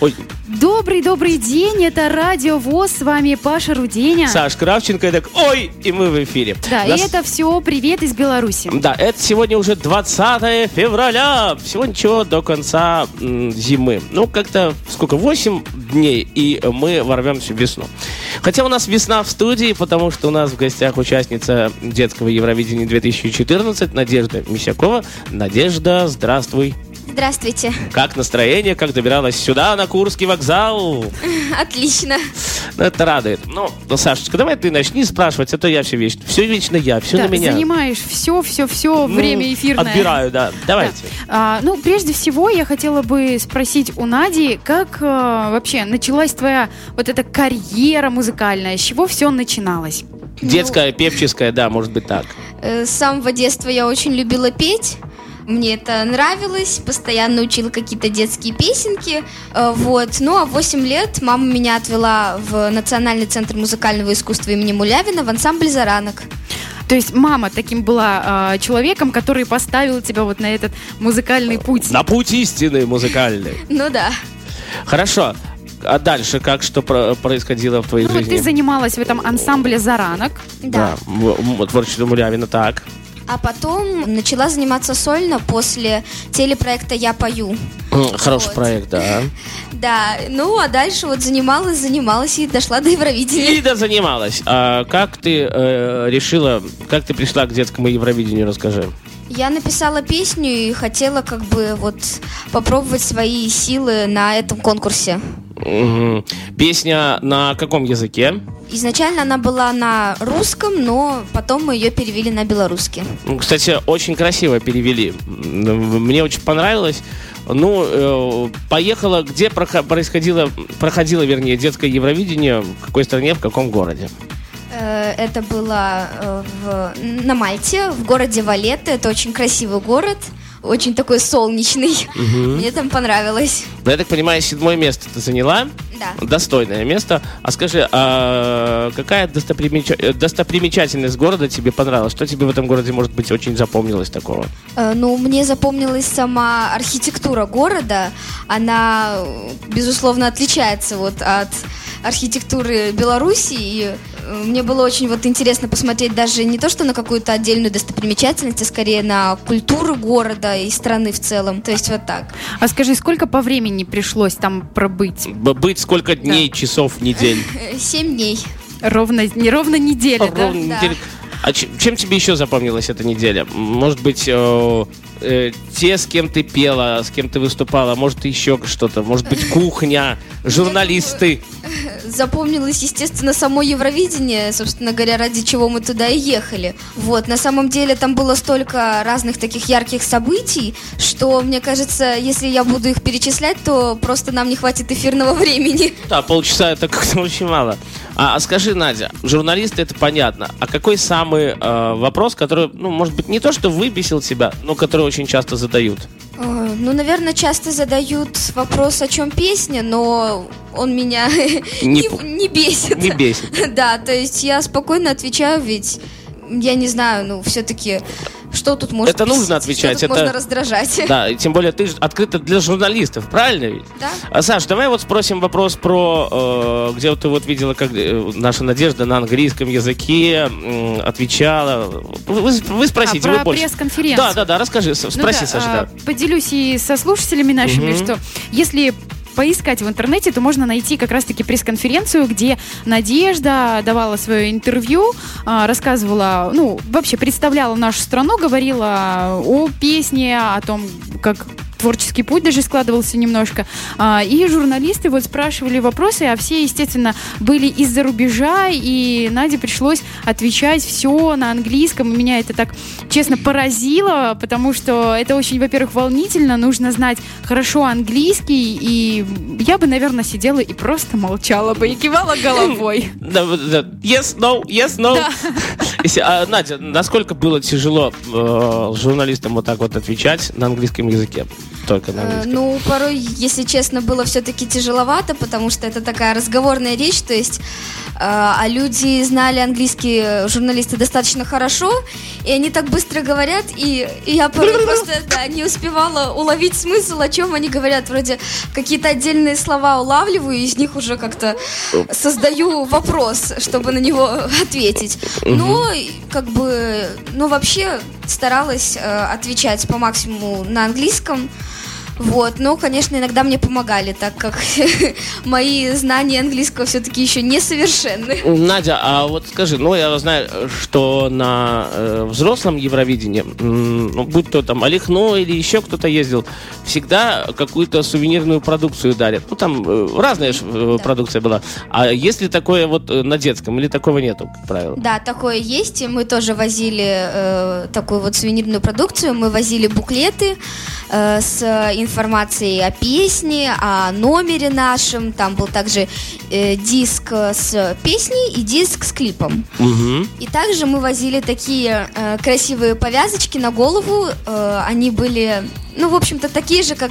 Ой, Добрый-добрый день, это Радио ВОЗ, с вами Паша Руденя. Саш Кравченко, и так, ой, и мы в эфире. Да, Нас- и это все привет из Беларуси. Да, это сегодня уже 20 февраля. Всего ничего до конца м, зимы. Ну, как-то, сколько, 8 дней, и мы ворвемся в весну. Хотя у нас весна в студии, потому что у нас в гостях участница детского Евровидения 2014 Надежда Мисякова. Надежда, здравствуй. Здравствуйте. Как настроение, как добиралась сюда, на Курский вокзал? Отлично. Ну, это радует. Ну, ну, Сашечка, давай ты начни спрашивать, а то я все вечно. Все вечно я, все Да, на меня. занимаешь все, все, все Ну, время эфирное. Отбираю, да. Давайте. А, ну, прежде всего, я хотела бы спросить у Нади, как э, вообще началась твоя вот эта карьера музыкальная, с чего все начиналось? Детская, певческая, да, может быть так. Э, С самого детства я очень любила петь. Мне это нравилось, постоянно учила какие-то детские песенки. Э, Вот. Ну, а в 8 лет мама меня отвела в Национальный центр музыкального искусства имени Мулявина в ансамбль «Заранок». То есть мама таким была э, человеком, который поставил тебя вот на этот музыкальный путь. На путь истины музыкальный. Ну да. Хорошо. А дальше как что про- происходило в твоей Ну, вот жизни? ты занималась в этом ансамбле заранок. Да. м- творчество Мулявина, так. А потом начала заниматься сольно после телепроекта «Я пою». Хороший Вот. проект, да. Да, ну а дальше вот занималась, занималась и дошла до Евровидения. Лида занималась. А как ты э, решила, как ты пришла к детскому Евровидению, расскажи. Я написала песню и хотела как бы вот попробовать свои силы на этом конкурсе. Мгм. Песня на каком языке? Изначально она была на русском, но потом мы ее перевели на белорусский. Ну, Кстати, очень красиво перевели. Мне очень понравилось. Ну, э, поехала, где прохо- происходило, проходило, вернее, детское Евровидение, в какой стране, в каком городе? Э, Это было э, в- на Мальте, в городе Валетта. Это очень красивый город, очень такой солнечный. Мне там понравилось. Ну, я так понимаю, седьмое место ты заняла. Да. Достойное место. А скажи, а какая достопримеча- э, достопримечательность города тебе понравилась? Что тебе в этом городе, может быть, очень запомнилось такого? Э, Ну, мне запомнилась сама архитектура города. Она, безусловно, отличается вот от архитектуры Беларуси. И мне было очень вот интересно посмотреть даже не то, что на какую-то отдельную достопримечательность, а скорее на культуру города и страны в целом. То есть вот так. А скажи, сколько по времени пришлось там пробыть? Быть сколько дней, часов, недель? Семь дней. Ровно, не ровно неделя, да? Ровно Да. неделю. А чем, тебе еще запомнилась эта неделя? Может быть, э, э, те, с кем ты пела, с кем ты выступала, может, еще что-то, может быть, кухня, журналисты. Запомнилось, естественно, само Евровидение, собственно говоря, ради чего мы туда и ехали. Вот, на самом деле там было столько разных таких ярких событий, что, мне кажется, если я буду их перечислять, то просто нам не хватит эфирного времени. Да, полчаса это как-то очень мало. А, а скажи, Надя, журналисты это понятно. А какой самый э, вопрос, который, ну, может быть, не то, что выбесил тебя, но который очень часто задают? Э, Ну, наверное, часто задают вопрос, о чем песня, но он меня Не не, не бесит. Не бесит. Да, то есть я спокойно отвечаю, ведь я не знаю, ну, все-таки, что тут можно Это нужно отвечать, что тут это- можно раздражать. Да, и тем более ты открыта для журналистов, правильно ведь? Да. А, Саш, давай вот спросим вопрос про, э, где вот ты вот видела, как э, наша Надежда на английском языке м, отвечала. Вы, вы спросите, А, вы про больше. пресс-конференцию. Да, да, да, расскажи, Ну спроси, да, Саша, а, да. Поделюсь и со слушателями нашими, Мгм. что если поискать в интернете, то можно найти как раз-таки пресс-конференцию, где Надежда давала свое интервью, а, рассказывала, ну, вообще представляла нашу страну, говорила о песне, о том, как творческий путь даже складывался немножко. А, И журналисты вот спрашивали вопросы, а все, естественно, были из-за рубежа, и Наде пришлось отвечать все на английском. Меня это так, честно, поразило, потому что это очень, во-первых, волнительно, нужно знать хорошо английский, и я бы, наверное, сидела и просто молчала бы и кивала головой. Да, да. Yes, no, yes, no. Если- а, Надя, насколько было тяжело э, журналистам вот так вот отвечать на английском языке? Только на Э, английском. Ну, порой, если честно, было все-таки тяжеловато, потому что это такая разговорная речь, то есть а люди знали английский журналисты достаточно хорошо, и они так быстро говорят, и, и я порой просто да, не успевала уловить смысл, о чем они говорят. Вроде какие-то отдельные слова улавливаю, и из них уже как-то создаю вопрос, чтобы на него ответить. Но как бы, ну вообще старалась э, отвечать по максимуму на английском. Вот, но, конечно, иногда мне помогали, так как мои знания английского все-таки еще несовершенны. Надя, а вот скажи, ну я знаю, что на э, взрослом Евровидении, ну, будь то там Олехно или еще кто-то ездил, всегда какую-то сувенирную продукцию дарят. Ну там э, разная э, да. продукция была. А есть ли такое вот э, на детском или такого нету, как правило? Да, такое есть. Мы тоже возили э, такую вот сувенирную продукцию. Мы возили буклеты э, с информацией о песне, о номере нашем. Там был также э, диск с песней и диск с клипом. Угу. И также мы возили такие э, красивые повязочки на голову. Э, они были ну, в общем-то, такие же, как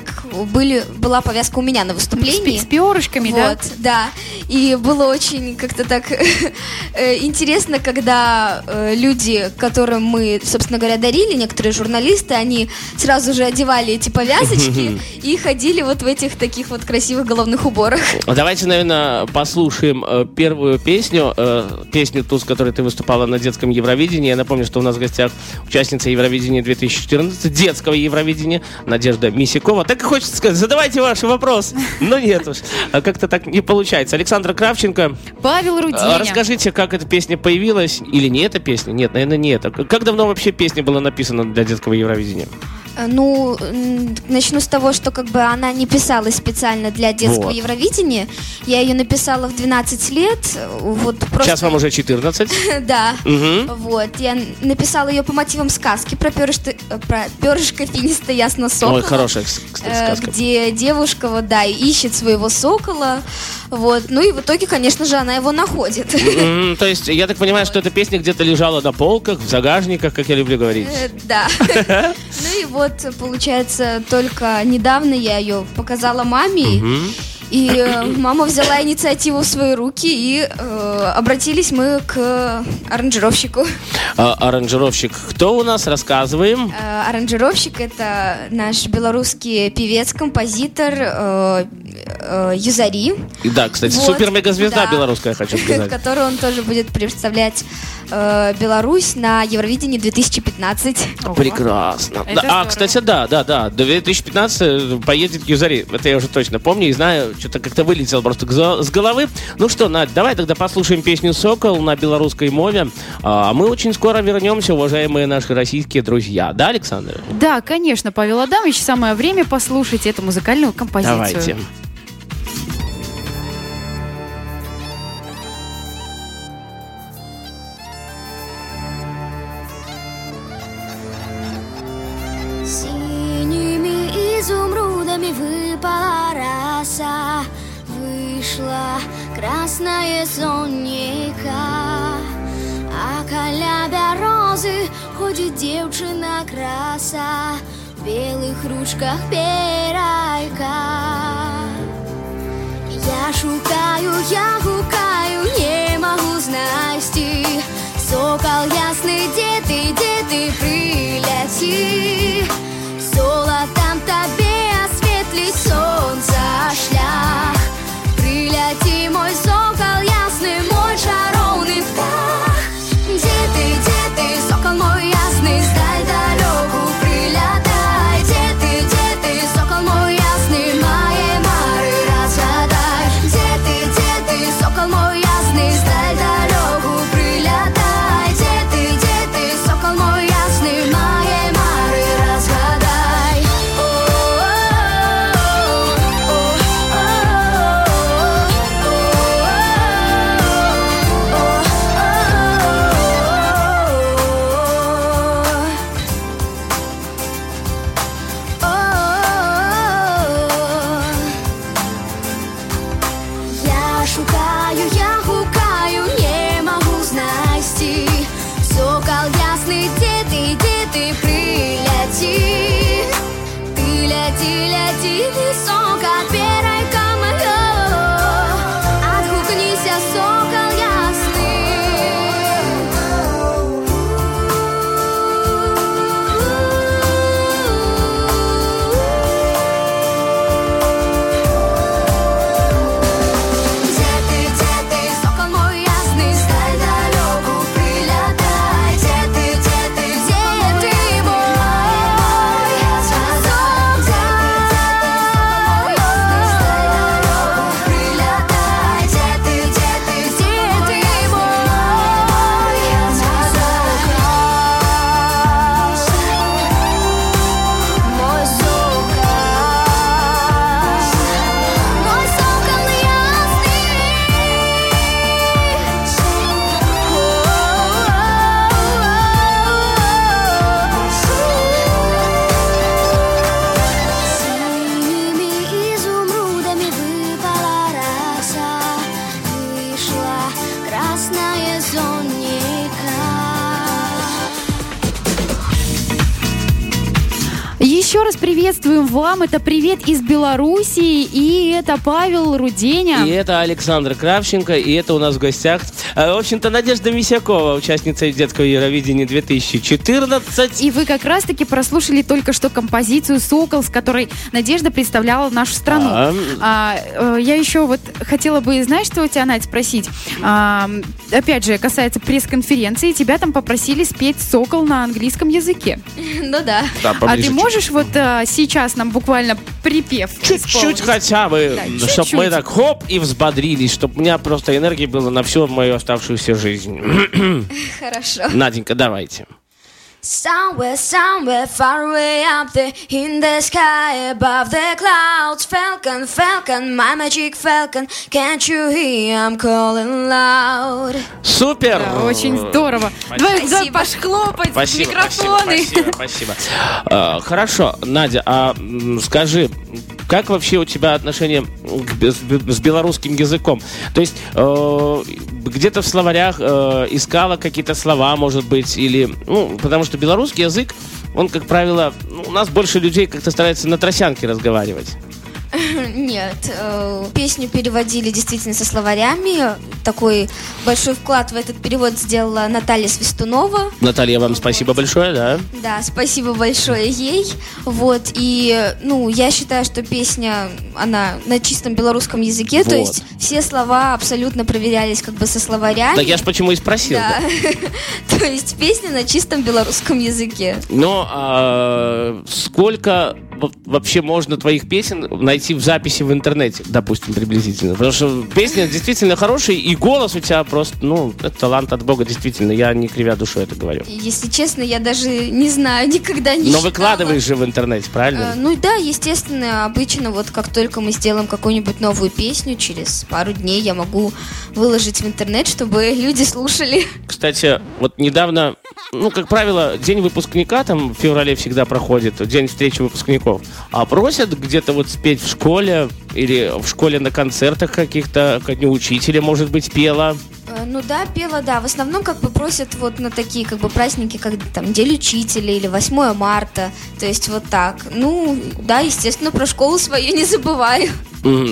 были, была повязка у меня на выступлении. С, с перышками, вот, да? да. И было очень как-то так э, интересно, когда э, люди, которым мы, собственно говоря, дарили, некоторые журналисты, они сразу же одевали эти повязочки и ходили вот в этих таких вот красивых головных уборах. Давайте, наверное, послушаем э, первую песню, песню ту, с которой ты выступала на детском Евровидении. Я напомню, что у нас в гостях участница Евровидения 2014, детского Евровидения, Надежда Мисякова. Так и хочется сказать, задавайте ваши вопросы. Но нет уж, а как-то так не получается. Александра Кравченко. Павел Руденя. Расскажите, как эта песня появилась? Или не эта песня? Нет, наверное, не это. Как давно вообще песня была написана для детского Евровидения? Э, ну, начну с того, что как бы она не писалась специально для детского вот. Евровидения. Я ее написала в 12 лет. Вот просто... Сейчас вам уже 14. да. Вот. Я написала ее по мотивам сказки про перышко, про перышко финиста ясно сокола. Ой, хорошая, кстати, э, сказка. Где девушка, вот, да, ищет своего сокола. Вот. Ну и в итоге, конечно же, она его находит. То есть, я так понимаю, что эта песня где-то лежала на полках, в загажниках, как я люблю говорить. Э, да. Ну и вот, получается, только недавно я ее показала маме. И э, мама взяла инициативу в свои руки, и э, обратились мы к аранжировщику. А, аранжировщик кто у нас? Рассказываем. Э, аранжировщик это наш белорусский певец, композитор э, э, Юзари. Да, кстати, вот, супер-мега-звезда да, белорусская, хочу сказать. Которую он тоже будет представлять э, Беларусь на Евровидении 2015. Прекрасно. Да, а, кстати, да, да, да. 2015 поедет Юзари. Это я уже точно помню и знаю что-то как-то вылетело просто с головы. Ну что, Надь, давай тогда послушаем песню «Сокол» на белорусской мове. А мы очень скоро вернемся, уважаемые наши российские друзья. Да, Александр? Да, конечно, Павел Адамович. Самое время послушать эту музыкальную композицию. Давайте. Изумрудами выпала роса Вышла красное сонника. А каля бярозы ходит девчина краса В белых ручках перайка Я шукаю, я гукаю, не могу знайти Сокол ясный, где ты, где ты приляти rush еще раз приветствуем вам. Это привет из Белоруссии. И это Павел Руденя. И это Александр Кравченко, и это у нас в гостях, в общем-то, Надежда Мисякова, участница детского Евровидения 2014. И вы как раз-таки прослушали только что композицию «Сокол», с которой Надежда представляла нашу страну. А, А, э, я еще вот хотела бы, знаешь, что у тебя, Надь, спросить? А, опять же, касается пресс-конференции. Тебя там попросили спеть «Сокол» на английском языке. Ну да. да, А ты можешь вот а, сейчас нам буквально припев Чуть-чуть хотя бы, Да, чтобы мы так хоп и взбодрились, чтобы у меня просто энергии было на всю мою оставшуюся жизнь. Хорошо. Наденька, давайте. Somewhere, somewhere far away up there in the sky above the clouds. Falcon, falcon, my magic falcon. Can't you hear I'm calling loud? Супер! Да, очень здорово. Спасибо. Давай, пошхлопать Спасибо, микрофоны. спасибо, спасибо, спасибо. А, Хорошо, Надя, а скажи, как вообще у тебя отношение с белорусским языком? То есть э, где-то в словарях э, искала какие-то слова, может быть, или... Ну, потому что белорусский язык, он, как правило, ну, у нас больше людей как-то стараются на тросянке разговаривать. Нет, э, песню переводили действительно со словарями. Такой большой вклад в этот перевод сделала Наталья Свистунова. Наталья, вам спасибо большое, да? Да, спасибо большое ей. Вот, и, ну, я считаю, что песня, она на чистом белорусском языке, то есть все слова абсолютно проверялись как бы со словарями. Так я ж почему и спросил. Да. То есть песня на чистом белорусском языке. Но а, сколько вообще можно твоих песен найти в записи в интернете, допустим, приблизительно? Потому что песня действительно хорошая, и голос у тебя просто, ну, это талант от Бога, действительно. Я не кривя душой это говорю. Если честно, я даже не знаю, никогда не Но считала. выкладываешь же в интернете, Э, правильно? Ну да, естественно, обычно вот как только мы сделаем какую-нибудь новую песню, через пару дней я могу выложить в интернет, чтобы люди слушали. Кстати, вот недавно, ну, как правило, день выпускника там в феврале всегда проходит, день встречи выпускников. А просят где-то вот спеть в школе или в школе на концертах каких-то, как не учителя, может быть, пела. Э, Ну да, пела, да. В основном как бы просят вот на такие как бы праздники, как там День учителя или 8 марта. То есть вот так. Ну, да, естественно, про школу свою не забываю.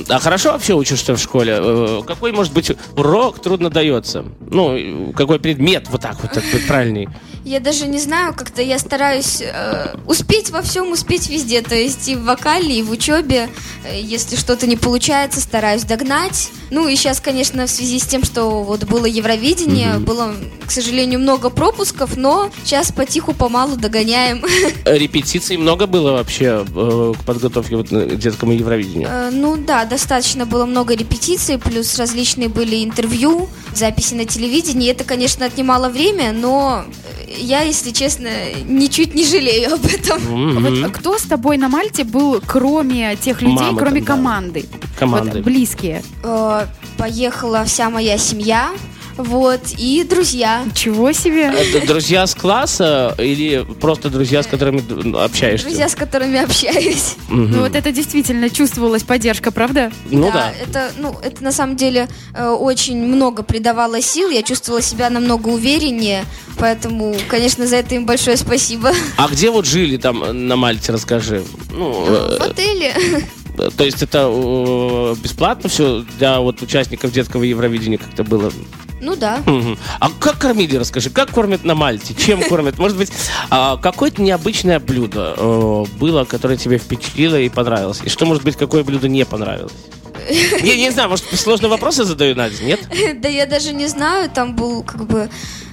А хорошо вообще учишься в школе? Э, Какой, может быть, урок трудно дается? Ну, какой предмет, вот так вот, так вот правильней. Я даже не знаю, как-то я стараюсь э, успеть во всем, успеть везде. То есть и в вокале, и в учебе. Э, Если что-то не получается, стараюсь догнать. Ну и сейчас, конечно, в связи с тем, что вот было Евровидение, было, к сожалению, много пропусков, но сейчас потиху помалу догоняем. Репетиций много было вообще э, к подготовке вот, э, к детскому Евровидению? Э, Ну да, достаточно было много репетиций, плюс различные были интервью, записи на телевидении. Это, конечно, отнимало время, но я, если честно, ничуть не жалею об этом. Мгм. Вот а кто с тобой на Мальте был, кроме тех людей, Мама кроме там, да. команды? Команды. Вот, близкие. Э, Поехала вся моя семья, вот, и друзья. Ничего себе. Это друзья с класса или просто друзья, с которыми общаешься? Друзья, с которыми общаюсь. Мгм. Ну вот это действительно чувствовалась поддержка, правда? Ну да. Это, ну, это на самом деле э, очень много придавало сил. Я чувствовала себя намного увереннее, поэтому, конечно, за это им большое спасибо. А где вот жили там э, на Мальте, расскажи? Ну, В э, отеле. то есть это э, бесплатно все для вот участников детского Евровидения как-то было? Ну да. А как кормили, расскажи, как кормят на Мальте? Чем кормят? Может быть, а, какое-то необычное блюдо э, было, которое тебе впечатлило и понравилось? И что, может быть, какое блюдо не понравилось? Я не знаю, может, сложные вопросы задаю, Надя, нет? Да я даже не знаю, там был как бы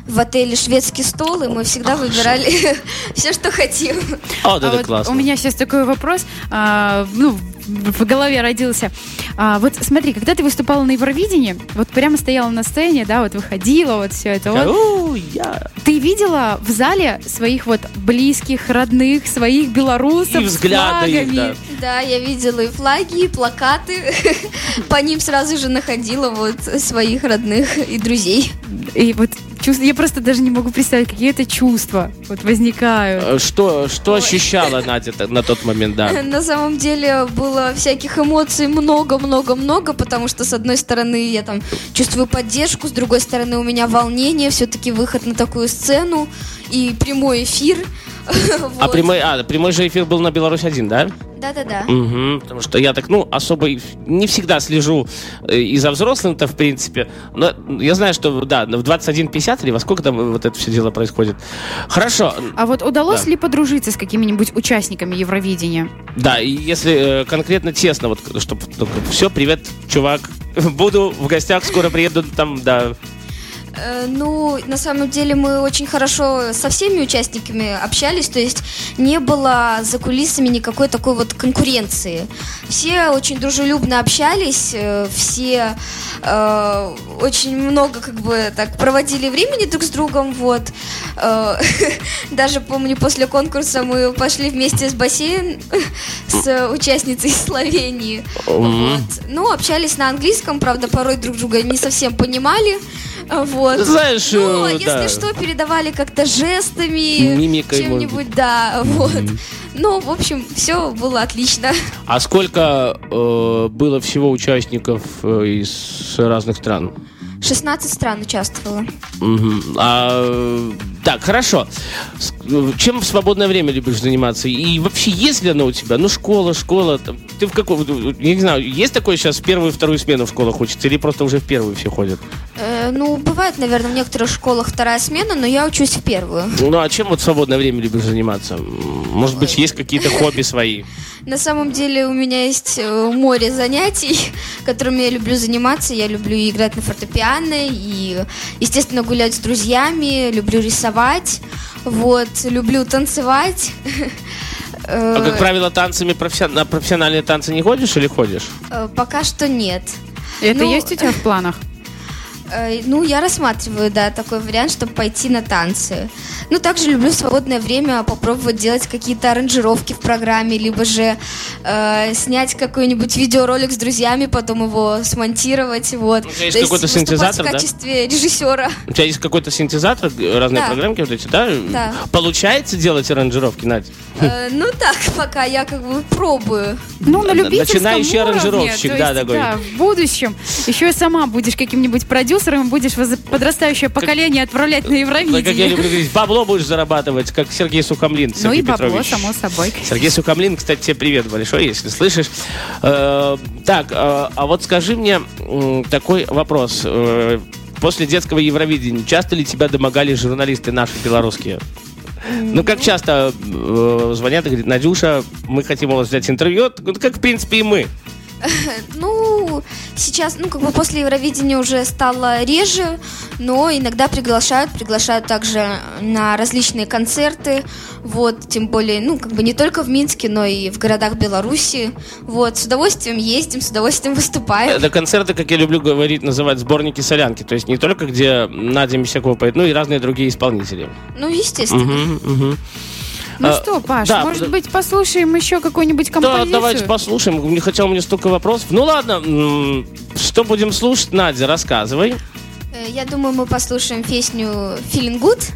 в отеле шведский стол, и мы всегда выбирали все, что хотим. О, да, А да, вот классно. У меня сейчас такой вопрос, а, ну, в голове родился. А, вот смотри, когда ты выступала на Евровидении, вот прямо стояла на сцене, да, вот выходила, вот все это. Вот, «У, я». ты видела в зале своих вот близких, родных, своих белорусов И с взгляды их, флагами? да. Да, я видела и флаги, и плакаты. По ним сразу же находила вот своих родных и друзей. И вот чувств- я просто даже не могу представить, какие это чувства вот возникают. Э, Что, что ощущала Надя на тот момент, да? На самом деле было всяких эмоций много-много-много, потому что с одной стороны я там чувствую поддержку, с другой стороны у меня волнение, все-таки выход на такую сцену и прямой эфир. А прямой, а, прямой же эфир был на Беларусь 1, да? Да-да-да. Мгм, потому что я так, ну, особо не всегда слежу э, и за взрослым-то, в принципе. Но я знаю, что, да, в 21.50 или во сколько там вот это все дело происходит. Хорошо. А вот удалось Да. ли подружиться с какими-нибудь участниками Евровидения? Да, и если э, конкретно тесно, вот, чтобы все, привет, чувак, буду в гостях, скоро приеду там, да. Э, Ну, на самом деле мы очень хорошо со всеми участниками общались, то есть не было за кулисами никакой такой вот конкуренции. Все очень дружелюбно общались, э, все э, очень много как бы так проводили времени друг с другом, вот. Э, Даже помню, после конкурса мы пошли вместе с бассейн с участницей из Словении. Вот. Ну, общались на английском, правда, порой друг друга не совсем понимали. А, Вот. Знаешь, Ну, а э, если да. что, передавали как-то жестами, Мимикой, чем-нибудь, да, вот. Ну, в общем, все было отлично. А сколько э, было всего участников э, из разных стран? 16 стран участвовало. Мгм. А, так, хорошо. С- э, Чем в свободное время любишь заниматься? И вообще, есть ли оно у тебя? Ну, школа, школа. там, Ты в каком... Я не знаю, есть такое сейчас в первую и вторую смену в школах учатся? Или просто уже в первую все ходят? Э, ну, бывает, наверное, в некоторых школах вторая смена, но я учусь в первую. Ну, а чем вот в свободное время любишь заниматься? Может быть, есть какие-то хобби свои? На самом деле у меня есть э, море занятий, которыми я люблю заниматься. Я люблю играть на фортепиано, и, естественно, гулять с друзьями, люблю рисовать, вот, люблю танцевать. А, Э, как правило, танцами профессион- на профессиональные танцы не ходишь или ходишь? э, Пока что нет. Это Ну, есть у тебя в планах? Э, Ну, я рассматриваю, да, такой вариант, чтобы пойти на танцы. Ну, также люблю в свободное время попробовать делать какие-то аранжировки в программе, либо же э, снять какой-нибудь видеоролик с друзьями, потом его смонтировать, вот. У тебя есть То есть какой-то выступать синтезатор, в да? качестве режиссера. У тебя есть какой-то синтезатор, г- разные Да. программки вот эти, да? Да. Получается делать аранжировки, Надь? Э, Ну, так, пока я как бы пробую. Ну, на Н- любительском начинающий уровне, аранжировщик, то да, есть, такой. да, в будущем еще и сама будешь каким-нибудь продюсером, будешь воз- подрастающее поколение отправлять на Да, как я Евровидение. люблю говорить, бабло будешь зарабатывать, как Сергей Сухомлин. Ну Сергей и бабло, Петрович. само собой. Сергей Сухомлин, кстати, тебе привет большой, если слышишь. Э, так, э, а вот скажи мне м, такой вопрос. Э, после детского Евровидения часто ли тебя домогали журналисты наши белорусские? Ну, как часто э, звонят и говорят, Надюша, мы хотим у вас взять интервью, Ну, как, в принципе, и мы. Ну, сейчас, ну, как бы после Евровидения уже стало реже, но иногда приглашают, приглашают также на различные концерты, вот, тем более, ну, как бы не только в Минске, но и в городах Беларуси, вот, с удовольствием ездим, с удовольствием выступаем. Это концерты, как я люблю говорить, называть сборники солянки. То есть не только где Надя Мисякова поет, но и разные другие исполнители. Ну, естественно. Мгм, мгм. Ну А, что, Паш, да, может да. быть, послушаем еще какую-нибудь Да, композицию? давайте послушаем. Не хотел мне столько вопросов. Ну ладно, что будем слушать, Надя, рассказывай. Э, Я думаю, мы послушаем песню Feeling Good.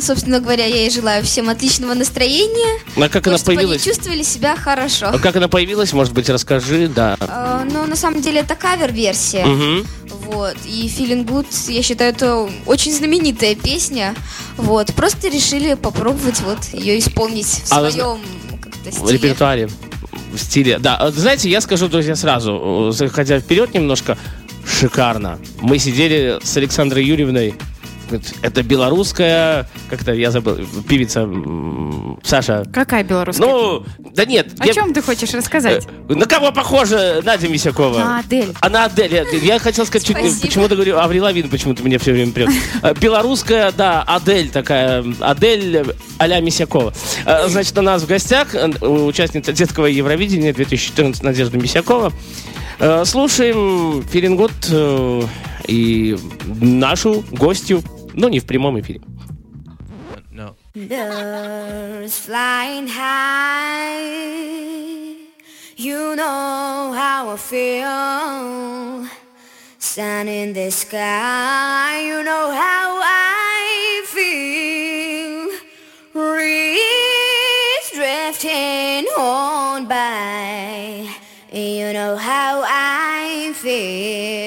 Собственно говоря, я ей желаю всем отличного настроения. А как она чтобы они появилась? чувствовали себя хорошо. А как она появилась, может быть, расскажи, да. Э, Но на самом деле это кавер-версия. Мгм. Вот. И Feeling Good, я считаю, это очень знаменитая песня. Вот. Просто решили попробовать вот ее исполнить в А своем В стиле. репертуаре, в стиле. Да, а, знаете, я скажу, друзья, сразу, э, заходя вперед немножко, шикарно. Мы сидели с Александрой Юрьевной. Это белорусская, как-то я забыл, певица Саша. Какая белорусская? Ну, да нет. О я- чем ты хочешь рассказать? Э, На кого похожа Надя Мисякова? На Адель. А на Адель. Я, я хотел сказать, почему-то говорю, Аврил Лавин почему-то меня все время прет. Э, Белорусская, да, Адель такая, Адель а-ля Мисякова. Э, Значит, у нас в гостях э, участница детского Евровидения 2014 Надежда Мисякова. Э, Слушаем Филингот и нашу гостью, но не в прямом эфире. Birds flying high. You know how I feel. Sun in the sky. You know how I feel. Breeze drifting on by. You know how I feel.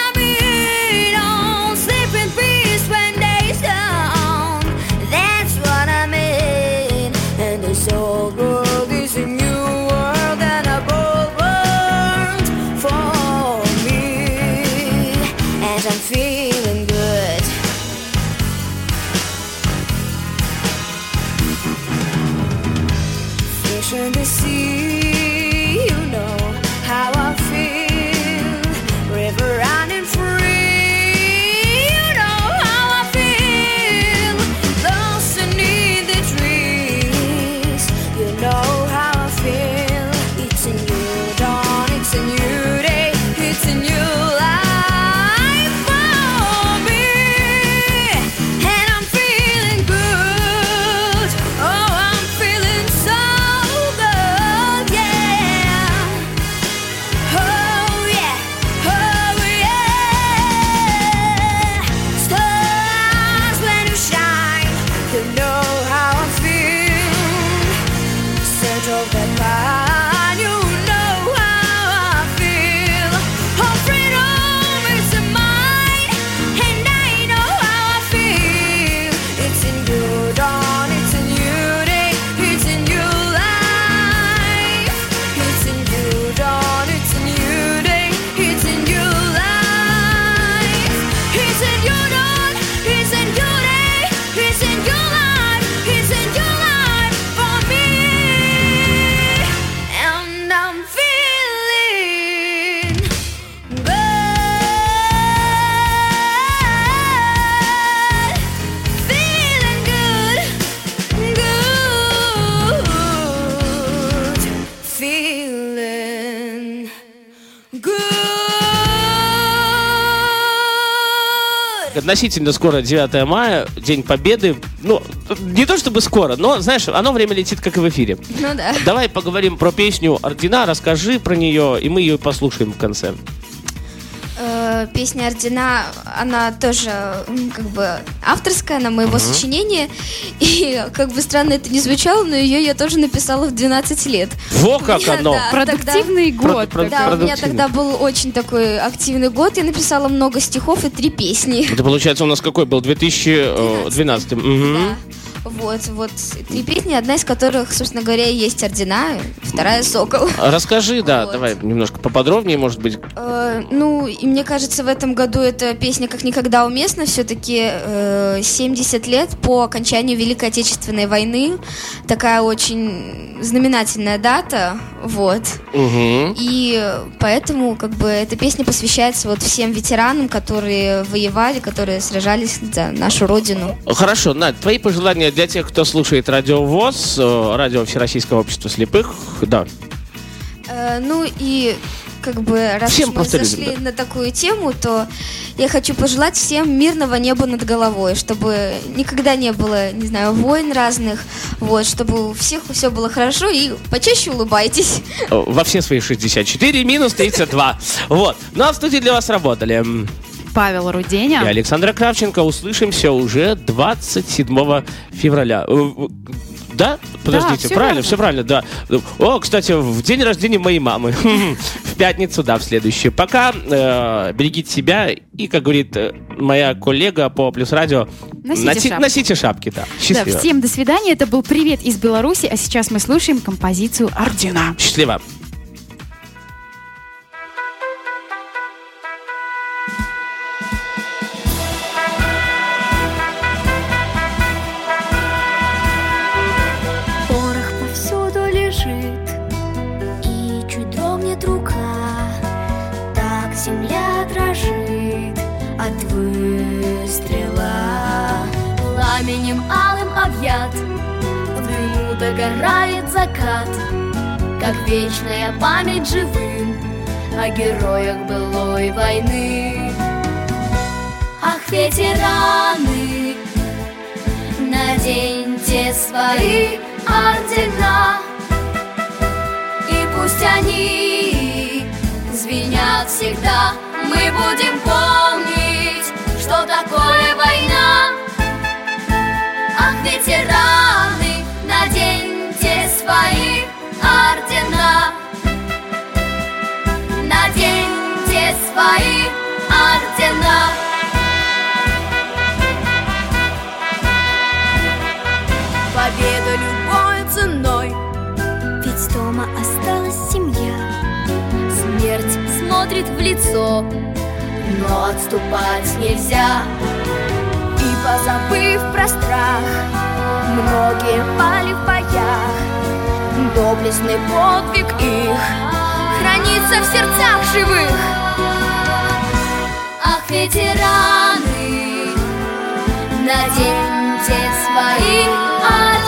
Относительно скоро 9 мая, День Победы. Ну, не то чтобы скоро, но, знаешь, оно время летит, как и в эфире. Ну да. Давай поговорим про песню «Ордена», расскажи про нее, и мы ее послушаем в конце. Э, Песня Ордена, она тоже как бы авторская, она моего сочинения. И как бы странно это не звучало, но ее я тоже написала в 12 лет. Во как Я, оно! да. Продуктивный Про- год. про- Да, у меня тогда был очень такой активный год. Я написала много стихов и три песни. Это получается у нас какой был? 2012. Мгм. Да. Вот, вот три песни, одна из которых, собственно говоря, есть ордена, вторая сокол. Расскажи, да, Вот. давай немножко поподробнее, может быть. Э, ну, и мне кажется, в этом году эта песня как никогда уместна. Все-таки 70 лет по окончанию Великой Отечественной войны. Такая очень знаменательная дата. Вот. Мгм. И поэтому, как бы, эта песня посвящается вот всем ветеранам, которые воевали, которые сражались за нашу родину. Хорошо, Надь, твои пожелания для тех, кто слушает радио ВОЗ, э, радио Всероссийского общества слепых, да. Э, ну и как бы раз Всем уж мы людям, зашли да. на такую тему, то я хочу пожелать всем мирного неба над головой, чтобы никогда не было, не знаю, войн разных, вот, чтобы у всех все было хорошо и почаще улыбайтесь. Э, Во все свои 64 минус 32. Вот. Ну а в студии для вас работали Павел и Руденя. Александра Кравченко. Услышимся уже 27 февраля. Э, Да? Подождите, всё правильно, верно. все правильно, да. О, кстати, в день рождения моей мамы. В пятницу, да, в следующую. Пока э, берегите себя и, как говорит э, моя коллега по Плюс Радио, Носите носи- шапки. носите шапки, да. Да, Счастливо. всем до свидания. Это был привет из Беларуси, а сейчас мы слушаем композицию Ордена. Счастливо. смотрит в лицо. Но отступать нельзя. И позабыв про страх Многие пали в боях. Доблестный подвиг их Хранится в сердцах живых. Ах, ветераны Наденьте свои оружия